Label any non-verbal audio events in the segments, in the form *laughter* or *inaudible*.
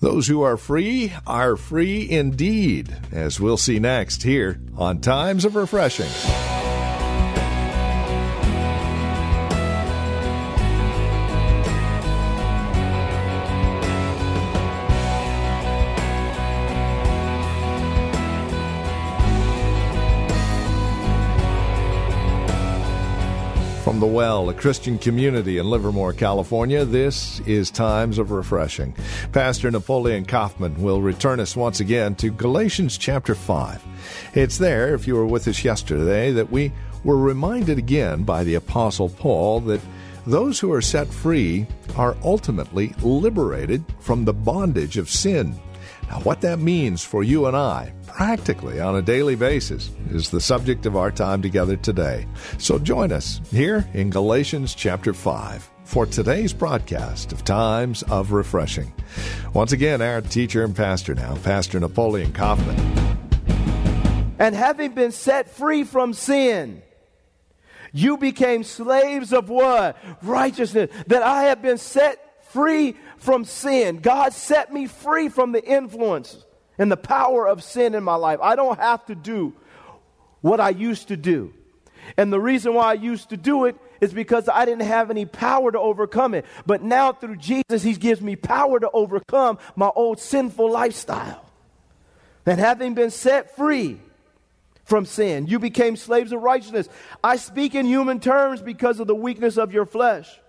Those who are free are free indeed, as we'll see next here on Times of Refreshing. The Well, a Christian community in Livermore, California, this is Times of Refreshing. Pastor Napoleon Kaufman will return us once again to Galatians chapter 5. It's there, if you were with us yesterday, that we were reminded again by the Apostle Paul that those who are set free are ultimately liberated from the bondage of sin. Now, what that means for you and I, practically on a daily basis, is the subject of our time together today. So join us here in Galatians chapter 5 for today's broadcast of Times of Refreshing. Once again, our teacher and pastor now, Pastor Napoleon Kaufman. And having been set free from sin, you became slaves of what? Righteousness. That I have been set free from sin. God set me free from the influence and the power of sin in my life. I don't have to do what I used to do. And the reason why I used to do it is because I didn't have any power to overcome it. But now through Jesus, He gives me power to overcome my old sinful lifestyle. And having been set free from sin, you became slaves of righteousness. I speak in human terms because of the weakness of your flesh.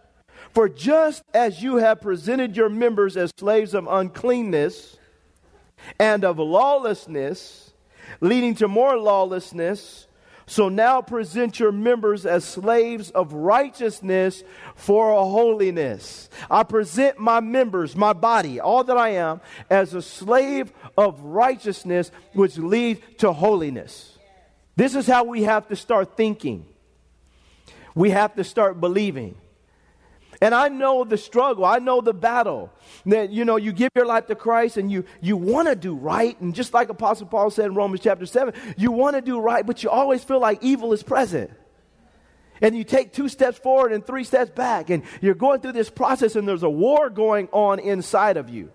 For just as you have presented your members as slaves of uncleanness and of lawlessness, leading to more lawlessness, so now present your members as slaves of righteousness for holiness. I present my members, my body, all that I am, as a slave of righteousness, which leads to holiness. This is how we have to start thinking. We have to start believing. And I know the struggle. I know the battle. That, you know, you give your life to Christ and you, you want to do right. And just like Apostle Paul said in Romans chapter 7, you want to do right, but you always feel like evil is present. And you take two steps forward and three steps back. And you're going through this process and there's a war going on inside of you.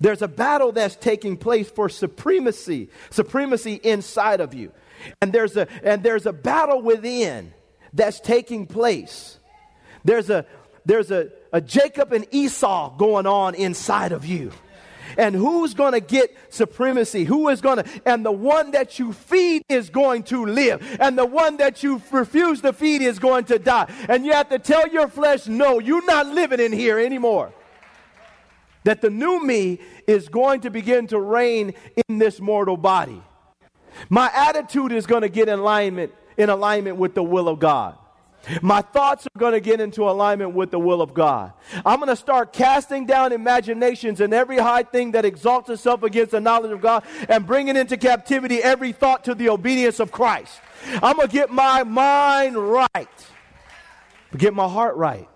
There's a battle that's taking place for supremacy, supremacy inside of you. And there's a, and there's a battle within that's taking place. There's a, there's a, a Jacob and Esau going on inside of you. And who's going to get supremacy? Who is going to, and the one that you feed is going to live. And the one that you refuse to feed is going to die. And you have to tell your flesh, no, you're not living in here anymore. That the new me is going to begin to reign in this mortal body. My attitude is going to get in alignment, in alignment with the will of God. My thoughts are going to get into alignment with the will of God. I'm going to start casting down imaginations and every high thing that exalts itself against the knowledge of God and bringing into captivity every thought to the obedience of Christ. I'm going to get my mind right, get my heart right.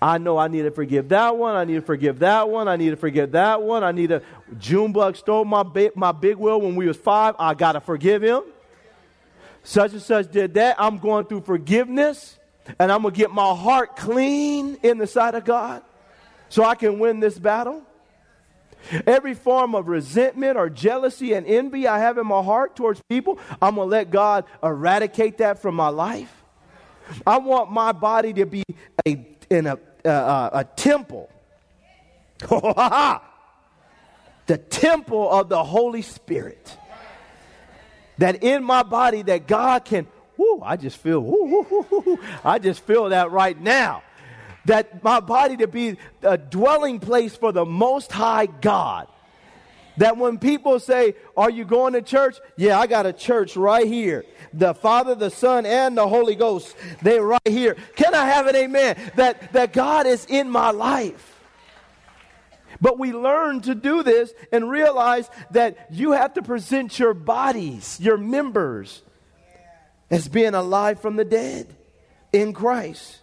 I know I need to forgive that one. I need to forgive that one. I need to forgive that one. I need to. Junebug stole my big, my big wheel when we was five. I got to forgive him such and such did that. I'm going through forgiveness and I'm going to get my heart clean in the sight of God so I can win this battle. Every form of resentment or jealousy and envy I have in my heart towards people, I'm going to let God eradicate that from my life. I want my body to be a, in a, a temple. *laughs* the temple of the Holy Spirit that in my body that God can, whoo, I just feel, whoo, whoo, whoo, I just feel that right now. That my body to be a dwelling place for the Most High God. That when people say, Are you going to church? Yeah, I got a church right here. The Father, the Son, and the Holy Ghost, they're right here. Can I have an amen? That, that God is in my life. But we learn to do this and realize that you have to present your bodies, your members, as being alive from the dead in Christ.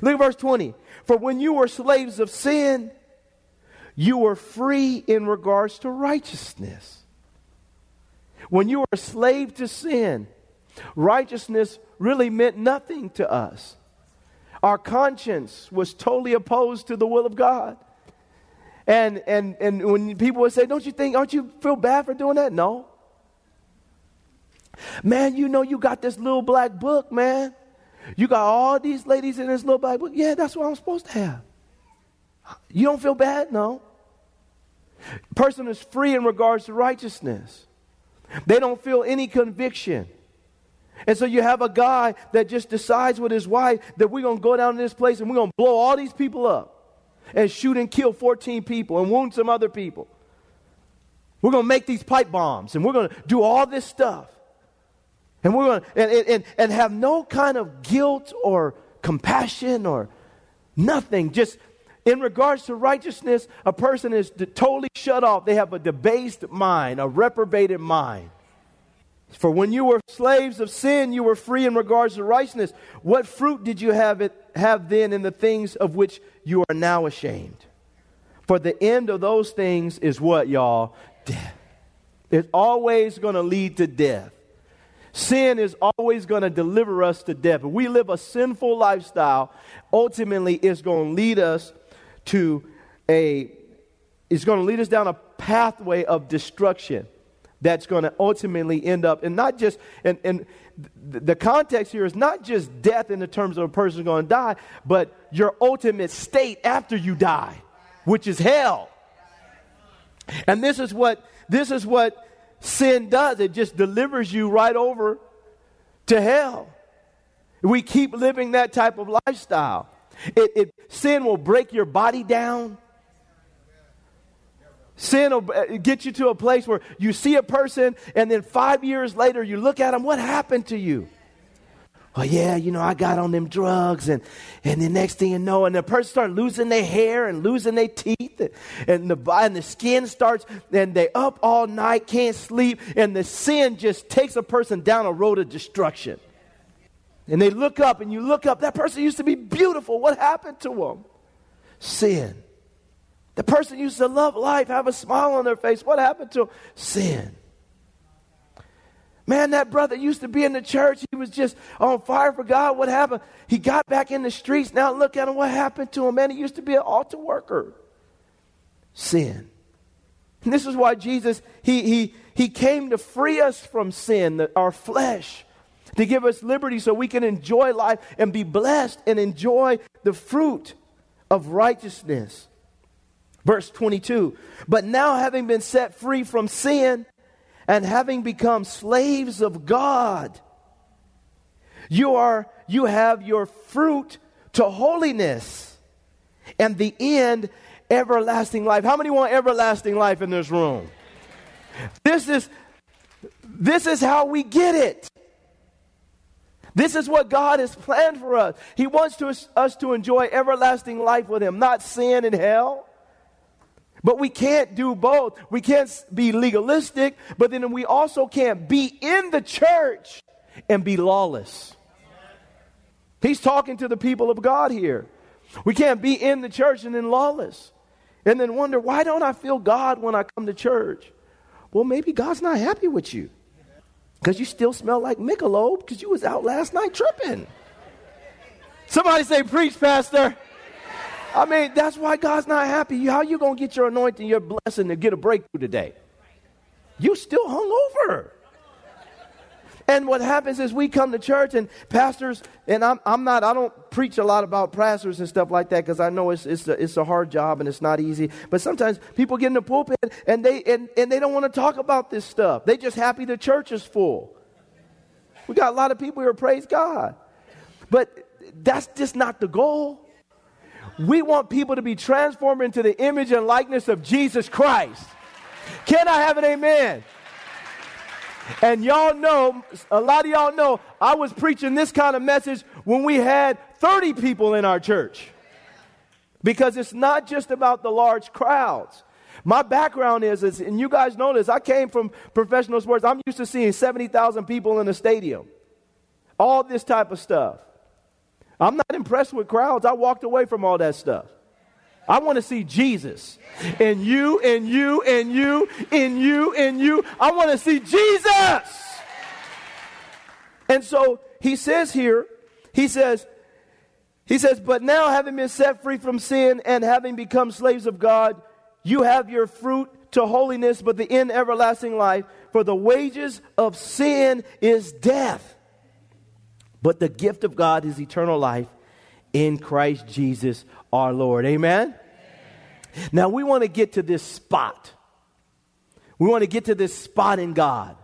Look at verse 20. For when you were slaves of sin, you were free in regards to righteousness. When you were a slave to sin, righteousness really meant nothing to us. Our conscience was totally opposed to the will of God. And, and, and when people would say, Don't you think, aren't you feel bad for doing that? No. Man, you know you got this little black book, man. You got all these ladies in this little black book. Yeah, that's what I'm supposed to have. You don't feel bad? No. Person is free in regards to righteousness. They don't feel any conviction. And so you have a guy that just decides with his wife that we're going to go down to this place and we're going to blow all these people up and shoot and kill 14 people and wound some other people. We're going to make these pipe bombs and we're going to do all this stuff. And we're going to, and, and, and have no kind of guilt or compassion or nothing. Just in regards to righteousness, a person is totally shut off. They have a debased mind, a reprobated mind. For when you were slaves of sin, you were free in regards to righteousness. What fruit did you have, it, have then in the things of which you are now ashamed? For the end of those things is what, y'all? Death. It's always going to lead to death. Sin is always going to deliver us to death. If we live a sinful lifestyle, ultimately it's going to lead us to a it's going to lead us down a pathway of destruction that's going to ultimately end up, and not just, and, and the context here is not just death in the terms of a person going to die, but your ultimate state after you die, which is hell. And this is what, this is what sin does. It just delivers you right over to hell. We keep living that type of lifestyle. It, it, sin will break your body down. Sin will uh, get you to a place where you see a person and then five years later you look at them, what happened to you? Well, yeah, you know, I got on them drugs, and, and the next thing you know, and the person starts losing their hair and losing their teeth, and, the, and the skin starts, and they up all night, can't sleep, and the sin just takes a person down a road of destruction. And they look up, and you look up, that person used to be beautiful. What happened to them? Sin. The person used to love life, have a smile on their face. What happened to them? Sin. Man, that brother used to be in the church. He was just on fire for God. What happened? He got back in the streets. Now look at him. What happened to him? Man, he used to be an altar worker. Sin. And this is why Jesus, he, he, he came to free us from sin, the, our flesh, to give us liberty so we can enjoy life and be blessed and enjoy the fruit of righteousness. Verse 22 But now, having been set free from sin and having become slaves of God, you, are, you have your fruit to holiness and the end everlasting life. How many want everlasting life in this room? This is, this is how we get it. This is what God has planned for us. He wants to, us to enjoy everlasting life with Him, not sin and hell. But we can't do both. We can't be legalistic, but then we also can't be in the church and be lawless. He's talking to the people of God here. We can't be in the church and then lawless. And then wonder, why don't I feel God when I come to church? Well, maybe God's not happy with you. Because you still smell like Michelob because you was out last night tripping. Somebody say, preach, pastor. I mean, that's why God's not happy. How you going to get your anointing, your blessing to get a breakthrough today? You still hung over. And what happens is we come to church and pastors, and I'm, I'm not, I don't preach a lot about pastors and stuff like that because I know it's, it's, a, it's a hard job and it's not easy. But sometimes people get in the pulpit and they, and, and they don't want to talk about this stuff. They just happy the church is full. We got a lot of people here, praise God. But that's just not the goal. We want people to be transformed into the image and likeness of Jesus Christ. Can I have an amen? And y'all know, a lot of y'all know, I was preaching this kind of message when we had 30 people in our church. Because it's not just about the large crowds. My background is, is, and you guys know this, I came from professional sports. I'm used to seeing 70,000 people in a stadium. All this type of stuff. I'm not impressed with crowds. I walked away from all that stuff. I want to see Jesus. In you, in you, in you, in you, in you. I want to see Jesus. And so he says here, he says, he says, but now having been set free from sin and having become slaves of God, you have your fruit to holiness, but the end everlasting life. For the wages of sin is death. But the gift of God is eternal life in Christ Jesus our Lord. Amen? Now we want to get to this spot. We want to get to this spot in God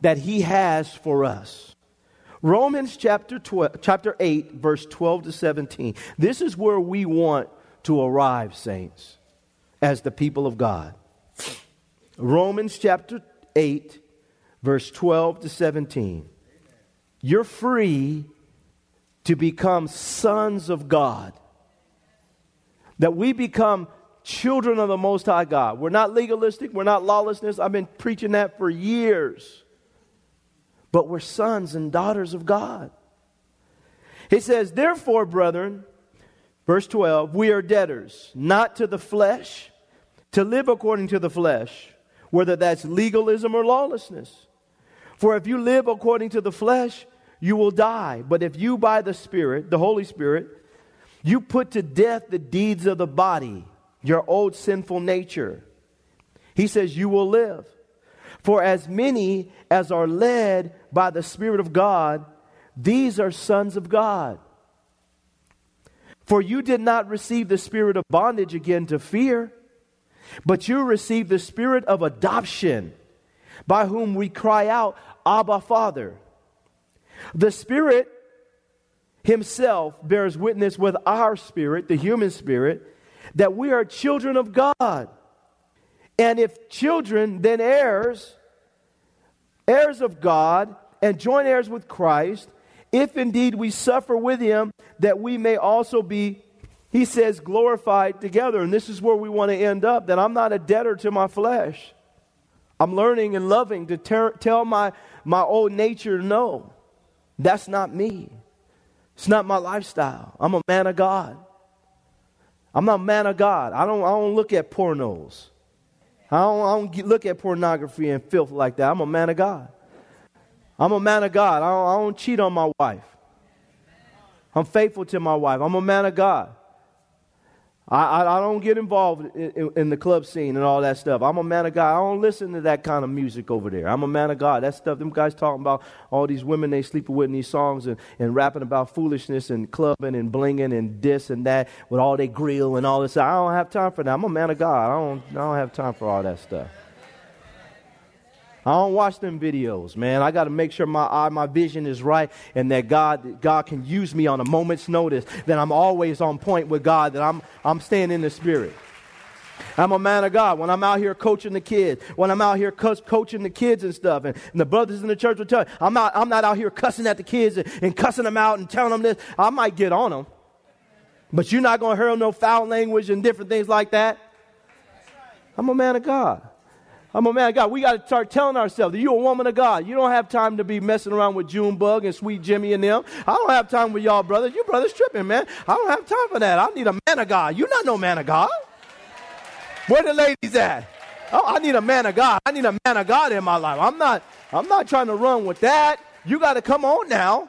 that He has for us. Romans chapter 12, chapter 8, verse 12 to 17. This is where we want to arrive, saints, as the people of God. Romans chapter 8, verse 12 to 17. You're free to become sons of God. That we become children of the Most High God. We're not legalistic, we're not lawlessness. I've been preaching that for years. But we're sons and daughters of God. He says, Therefore, brethren, verse 12, we are debtors, not to the flesh, to live according to the flesh, whether that's legalism or lawlessness. For if you live according to the flesh, you will die. But if you, by the Spirit, the Holy Spirit, you put to death the deeds of the body, your old sinful nature. He says, You will live. For as many as are led by the Spirit of God, these are sons of God. For you did not receive the spirit of bondage again to fear, but you received the spirit of adoption, by whom we cry out, Abba, Father. The Spirit Himself bears witness with our spirit, the human spirit, that we are children of God. And if children, then heirs, heirs of God, and joint heirs with Christ, if indeed we suffer with him, that we may also be, he says, glorified together. And this is where we want to end up that I'm not a debtor to my flesh. I'm learning and loving to ter- tell my, my old nature no. That's not me. It's not my lifestyle. I'm a man of God. I'm not a man of God. I don't, I don't look at pornos. I don't, I don't look at pornography and filth like that. I'm a man of God. I'm a man of God. I don't, I don't cheat on my wife. I'm faithful to my wife. I'm a man of God. I, I, I don't get involved in, in, in, the club scene and all that stuff. I'm a man of God. I don't listen to that kind of music over there. I'm a man of God. That stuff, them guys talking about all these women they sleeping with in these songs and, and rapping about foolishness and clubbing and blinging and this and that with all they grill and all this. I don't have time for that. I'm a man of God. I don't, I don't have time for all that stuff. I don't watch them videos, man. I got to make sure my eye, my vision is right, and that God, God can use me on a moment's notice. That I'm always on point with God. That I'm, I'm staying in the Spirit. I'm a man of God. When I'm out here coaching the kids, when I'm out here co- coaching the kids and stuff, and, and, the brothers in the church will tell you, I'm not, I'm not out here cussing at the kids and, and cussing them out and telling them this. I might get on them, but you're not going to hear no foul language and different things like that. I'm a man of God. I'm a man of God. We got to start telling ourselves that you're a woman of God. You don't have time to be messing around with Junebug and Sweet Jimmy and them. I don't have time with y'all brothers. You brothers tripping, man. I don't have time for that. I need a man of God. You're not no man of God. Where the ladies at? Oh, I need a man of God. I need a man of God in my life. I'm not, I'm not trying to run with that. You got to come on now.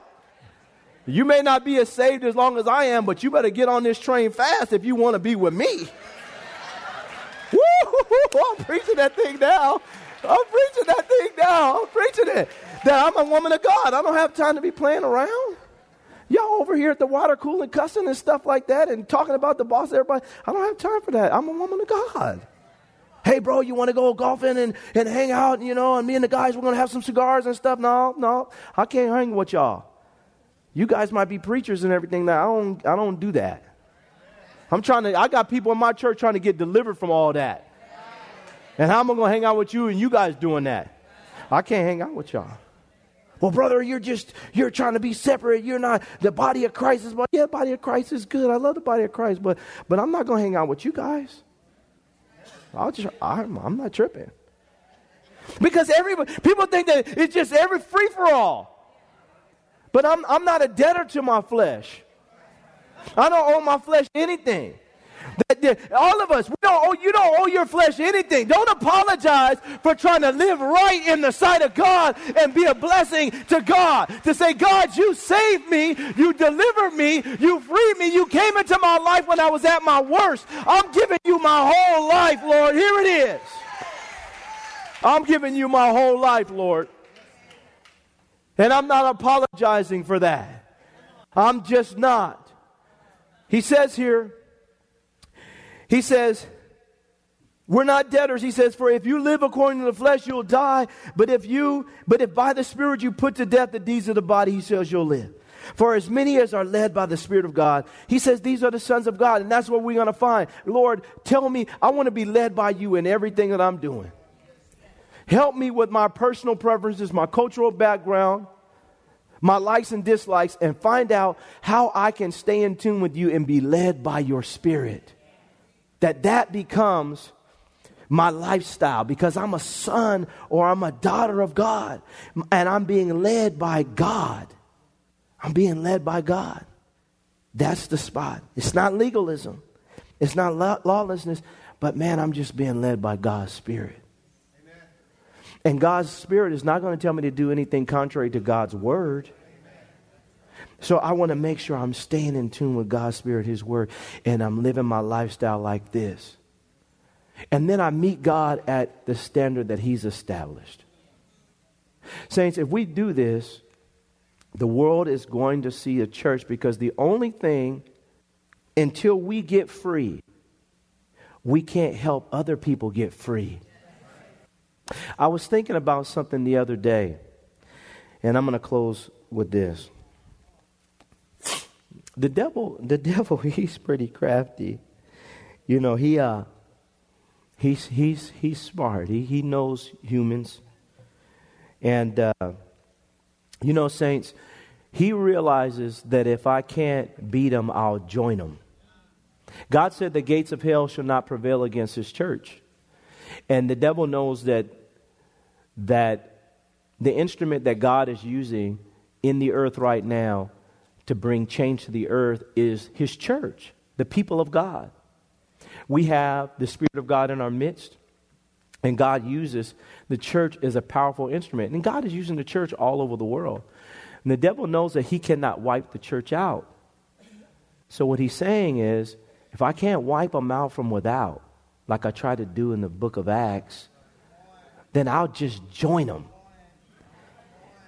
You may not be as saved as long as I am, but you better get on this train fast if you want to be with me. *laughs* I'm preaching that thing now. I'm preaching that thing now. I'm preaching it. That I'm a woman of God. I don't have time to be playing around. Y'all over here at the water cooling, cussing and stuff like that, and talking about the boss, everybody. I don't have time for that. I'm a woman of God. Hey, bro, you want to go golfing and, and hang out, you know, and me and the guys, we're going to have some cigars and stuff? No, no, I can't hang with y'all. You guys might be preachers and everything now. I don't, I don't do that. I'm trying to, I got people in my church trying to get delivered from all that. And how am I going to hang out with you and you guys doing that? I can't hang out with y'all. Well, brother, you're just, you're trying to be separate. You're not, the body of Christ is, yeah, body of Christ is good. I love the body of Christ, but, but I'm not to hang out with you guys. I'll just, I'm, I'm not tripping. Because everybody, people think that it's just every free for all. But I'm, I'm not a debtor to my flesh. I don't owe my flesh anything. All of us, we don't owe, you don't owe your flesh anything. Don't apologize for trying to live right in the sight of God and be a blessing to God. To say, God, you saved me, you delivered me, you freed me, you came into my life when I was at my worst. I'm giving you my whole life, Lord. Here it is. I'm giving you my whole life, Lord. And I'm not apologizing for that. I'm just not. He says here, he says, we're not debtors. He says, for if you live according to the flesh, you'll die. But if you, but if by the Spirit you put to death the deeds of the body, he says you'll live. For as many as are led by the Spirit of God, he says these are the sons of God. And that's what we're going to find. Lord, tell me, I want to be led by you in everything that I'm doing. Help me with my personal preferences, my cultural background, my likes and dislikes, and find out how I can stay in tune with you and be led by your Spirit that that becomes my lifestyle because I'm a son or I'm a daughter of God and I'm being led by God. I'm being led by God. That's the spot. It's not legalism, it's not lawlessness, but man, I'm just being led by God's Spirit. Amen. And God's Spirit is not going to tell me to do anything contrary to God's Word. So I want to make sure I'm staying in tune with God's Spirit, His Word, and I'm living my lifestyle like this. And then I meet God at the standard that He's established. Saints, if we do this, the world is going to see a church because the only thing, until we get free, we can't help other people get free. I was thinking about something the other day, and I'm going to close with this the devil, the *laughs* devil, he's pretty crafty. You know, he uh he's he's he's smart. He he knows humans. And uh you know, saints, he realizes that if I can't beat him, I'll join him. God said the gates of hell shall not prevail against his church. And the devil knows that that the instrument that God is using in the earth right now to bring change to the earth is His church, the people of God. We have the Spirit of God in our midst, and God uses the church as a powerful instrument. And God is using the church all over the world. And the devil knows that he cannot wipe the church out. So, what he's saying is if I can't wipe them out from without, like I tried to do in the book of Acts, then I'll just join them.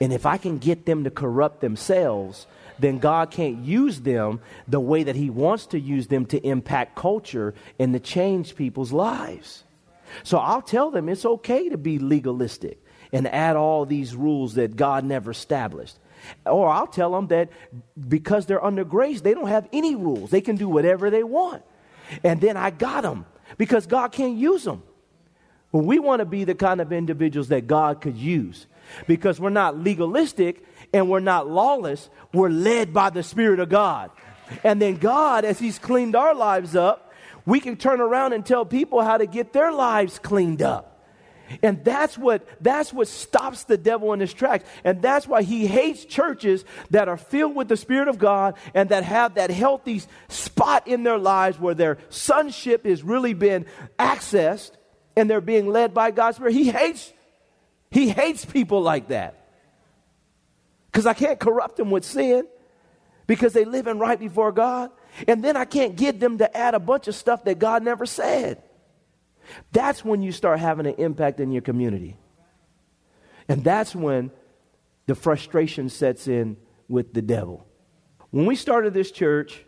And if I can get them to corrupt themselves, then God can't use them the way that He wants to use them to impact culture and to change people's lives. So I'll tell them it's okay to be legalistic and add all these rules that God never established. Or I'll tell them that because they're under grace, they don't have any rules. They can do whatever they want. And then I got them because God can't use them. Well, we want to be the kind of individuals that God could use because we're not legalistic and we're not lawless. We're led by the Spirit of God. And then God, as He's cleaned our lives up, we can turn around and tell people how to get their lives cleaned up. And that's what that's what stops the devil in his tracks. And that's why he hates churches that are filled with the Spirit of God and that have that healthy spot in their lives where their sonship is really been accessed and they're being led by God's Spirit. He hates he hates people like that. Because I can't corrupt them with sin because they living right before God. And then I can't get them to add a bunch of stuff that God never said. That's when you start having an impact in your community. And that's when the frustration sets in with the devil. When we started this church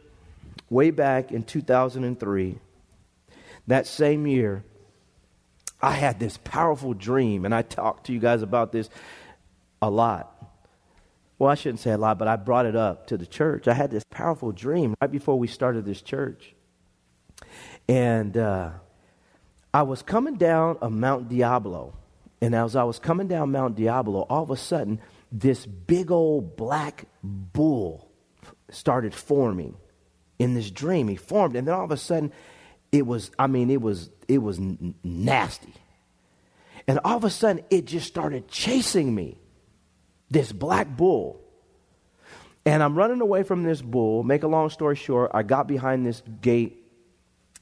way back in 2003, that same year, I had this powerful dream, and I talked to you guys about this a lot. Well, I shouldn't say a lot, but I brought it up to the church. I had this powerful dream right before we started this church. And uh, I was coming down a Mount Diablo. And as I was coming down Mount Diablo, all of a sudden, this big old black bull started forming in this dream. He formed, and then all of a sudden, it was, I mean, it was, it was nasty. And all of a sudden, it just started chasing me, this black bull. And I'm running away from this bull. Make a long story short, I got behind this gate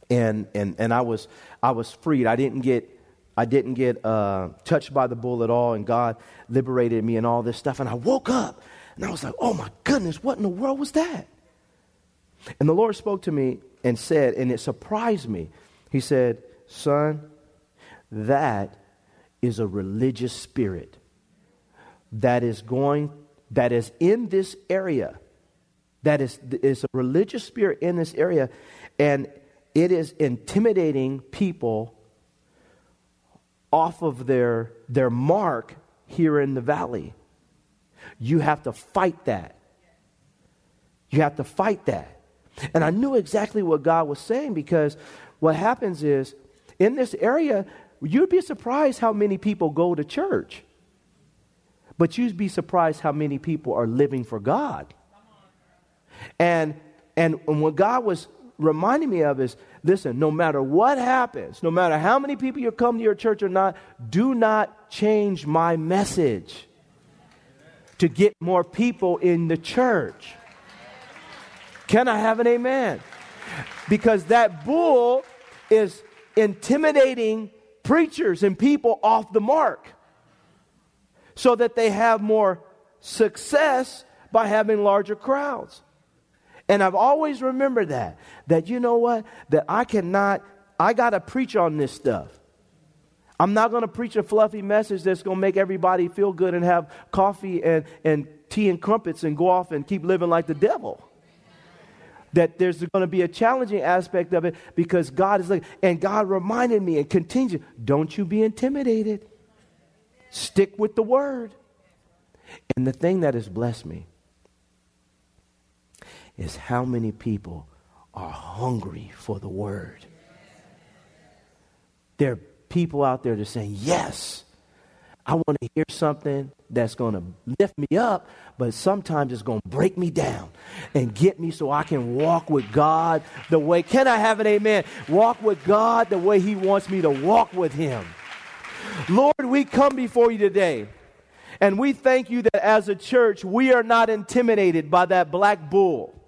and, and, and I, was, I was freed. I didn't get, I didn't get uh, touched by the bull at all, and God liberated me and all this stuff. And I woke up and I was like, oh my goodness, what in the world was that? And the Lord spoke to me and said, and it surprised me. He said, Son, that is a religious spirit that is going that is in this area, that is, is a religious spirit in this area, and it is intimidating people off of their, their mark here in the valley. You have to fight that. You have to fight that. And I knew exactly what God was saying because what happens is in this area, you'd be surprised how many people go to church. But you'd be surprised how many people are living for God. And, and, what God was reminding me of is listen, no matter what happens, no matter how many people you come to your church or not, do not change my message to get more people in the church. Can I have an amen? Because that bull is intimidating preachers and people off the mark so that they have more success by having larger crowds. And I've always remembered that, that you know what? That I cannot, I got to preach on this stuff. I'm not going to preach a fluffy message that's going to make everybody feel good and have coffee and, and tea and crumpets and go off and keep living like the devil. That there's going to be a challenging aspect of it because God is like, and God reminded me and continued, don't you be intimidated. Stick with the word. And the thing that has blessed me is how many people are hungry for the word. There are people out there that are saying, Yes, I want to hear something that's going to lift me up, but sometimes it's going to break me down and get me so I can walk with God the way. Can I have an amen? Walk with God the way He wants me to walk with Him. Lord, we come before you today. And we thank you that as a church, we are not intimidated by that black bull.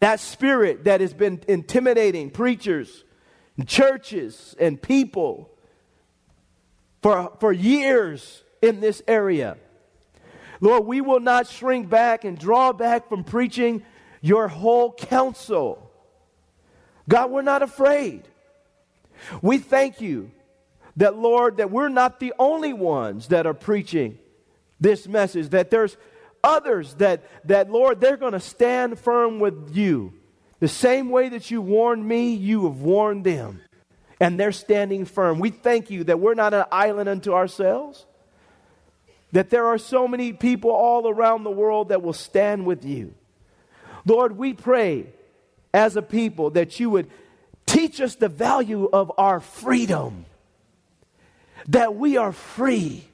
That spirit that has been intimidating preachers, churches, and people for, for years in this area. Lord, we will not shrink back and draw back from preaching your whole counsel. God, we're not afraid. We thank you that, Lord, that we're not the only ones that are preaching this message, that there's others that, that Lord, they're going to stand firm with you. The same way that you warned me, you have warned them. And they're standing firm. We thank you that we're not an island unto ourselves, that there are so many people all around the world that will stand with you. Lord, we pray as a people that you would teach us the value of our freedom that we are free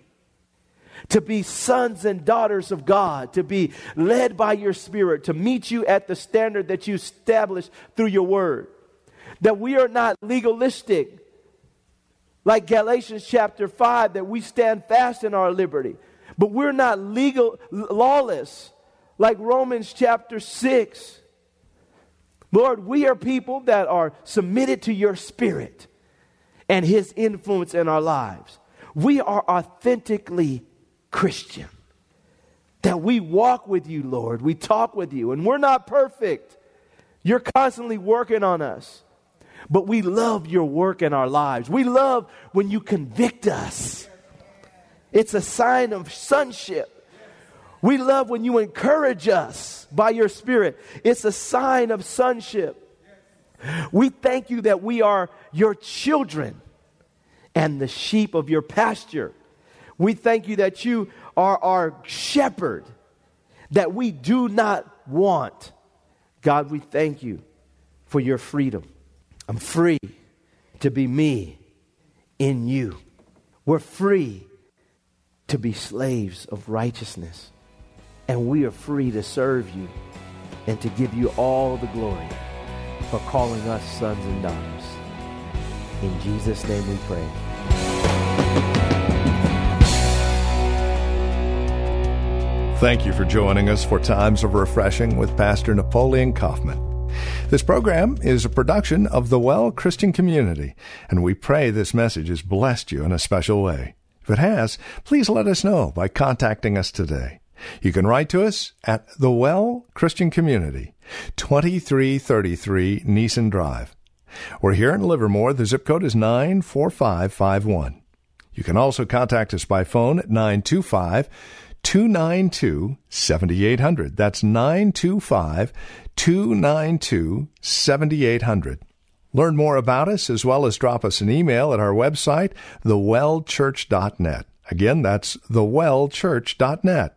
to be sons and daughters of God, to be led by your Spirit, to meet you at the standard that you established through your word. That we are not legalistic, like Galatians chapter 5, that we stand fast in our liberty. But we're not legal, lawless, like Romans chapter 6. Lord, we are people that are submitted to your Spirit and his influence in our lives. We are authentically Christian. That we walk with you, Lord. We talk with you, and we're not perfect. You're constantly working on us. But we love your work in our lives. We love when you convict us. It's a sign of sonship. We love when you encourage us by your Spirit. It's a sign of sonship. We thank you that we are your children and the sheep of your pasture. We thank you that you are our shepherd, that we do not want. God, we thank you for your freedom. I'm free to be me in you. We're free to be slaves of righteousness. And we are free to serve you and to give you all the glory for calling us sons and daughters. In Jesus' name we pray. Thank you for joining us for Times of Refreshing with Pastor Napoleon Kaufman. This program is a production of the Well Christian Community, and we pray this message has blessed you in a special way. If it has, please let us know by contacting us today. You can write to us at the Well Christian Community, 2333 Nissen Drive. We're here in Livermore. The zip code is 94551. You can also contact us by phone at 925 292 7800. That's 925 292 7800. Learn more about us as well as drop us an email at our website, thewellchurch.net. Again, that's thewellchurch.net.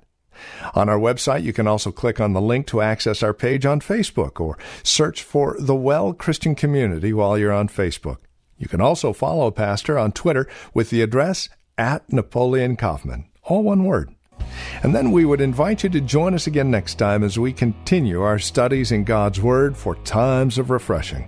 On our website, you can also click on the link to access our page on Facebook or search for the Well Christian Community while you're on Facebook. You can also follow Pastor on Twitter with the address at Napoleon Kaufman. All one word. And then we would invite you to join us again next time as we continue our studies in God's Word for times of refreshing.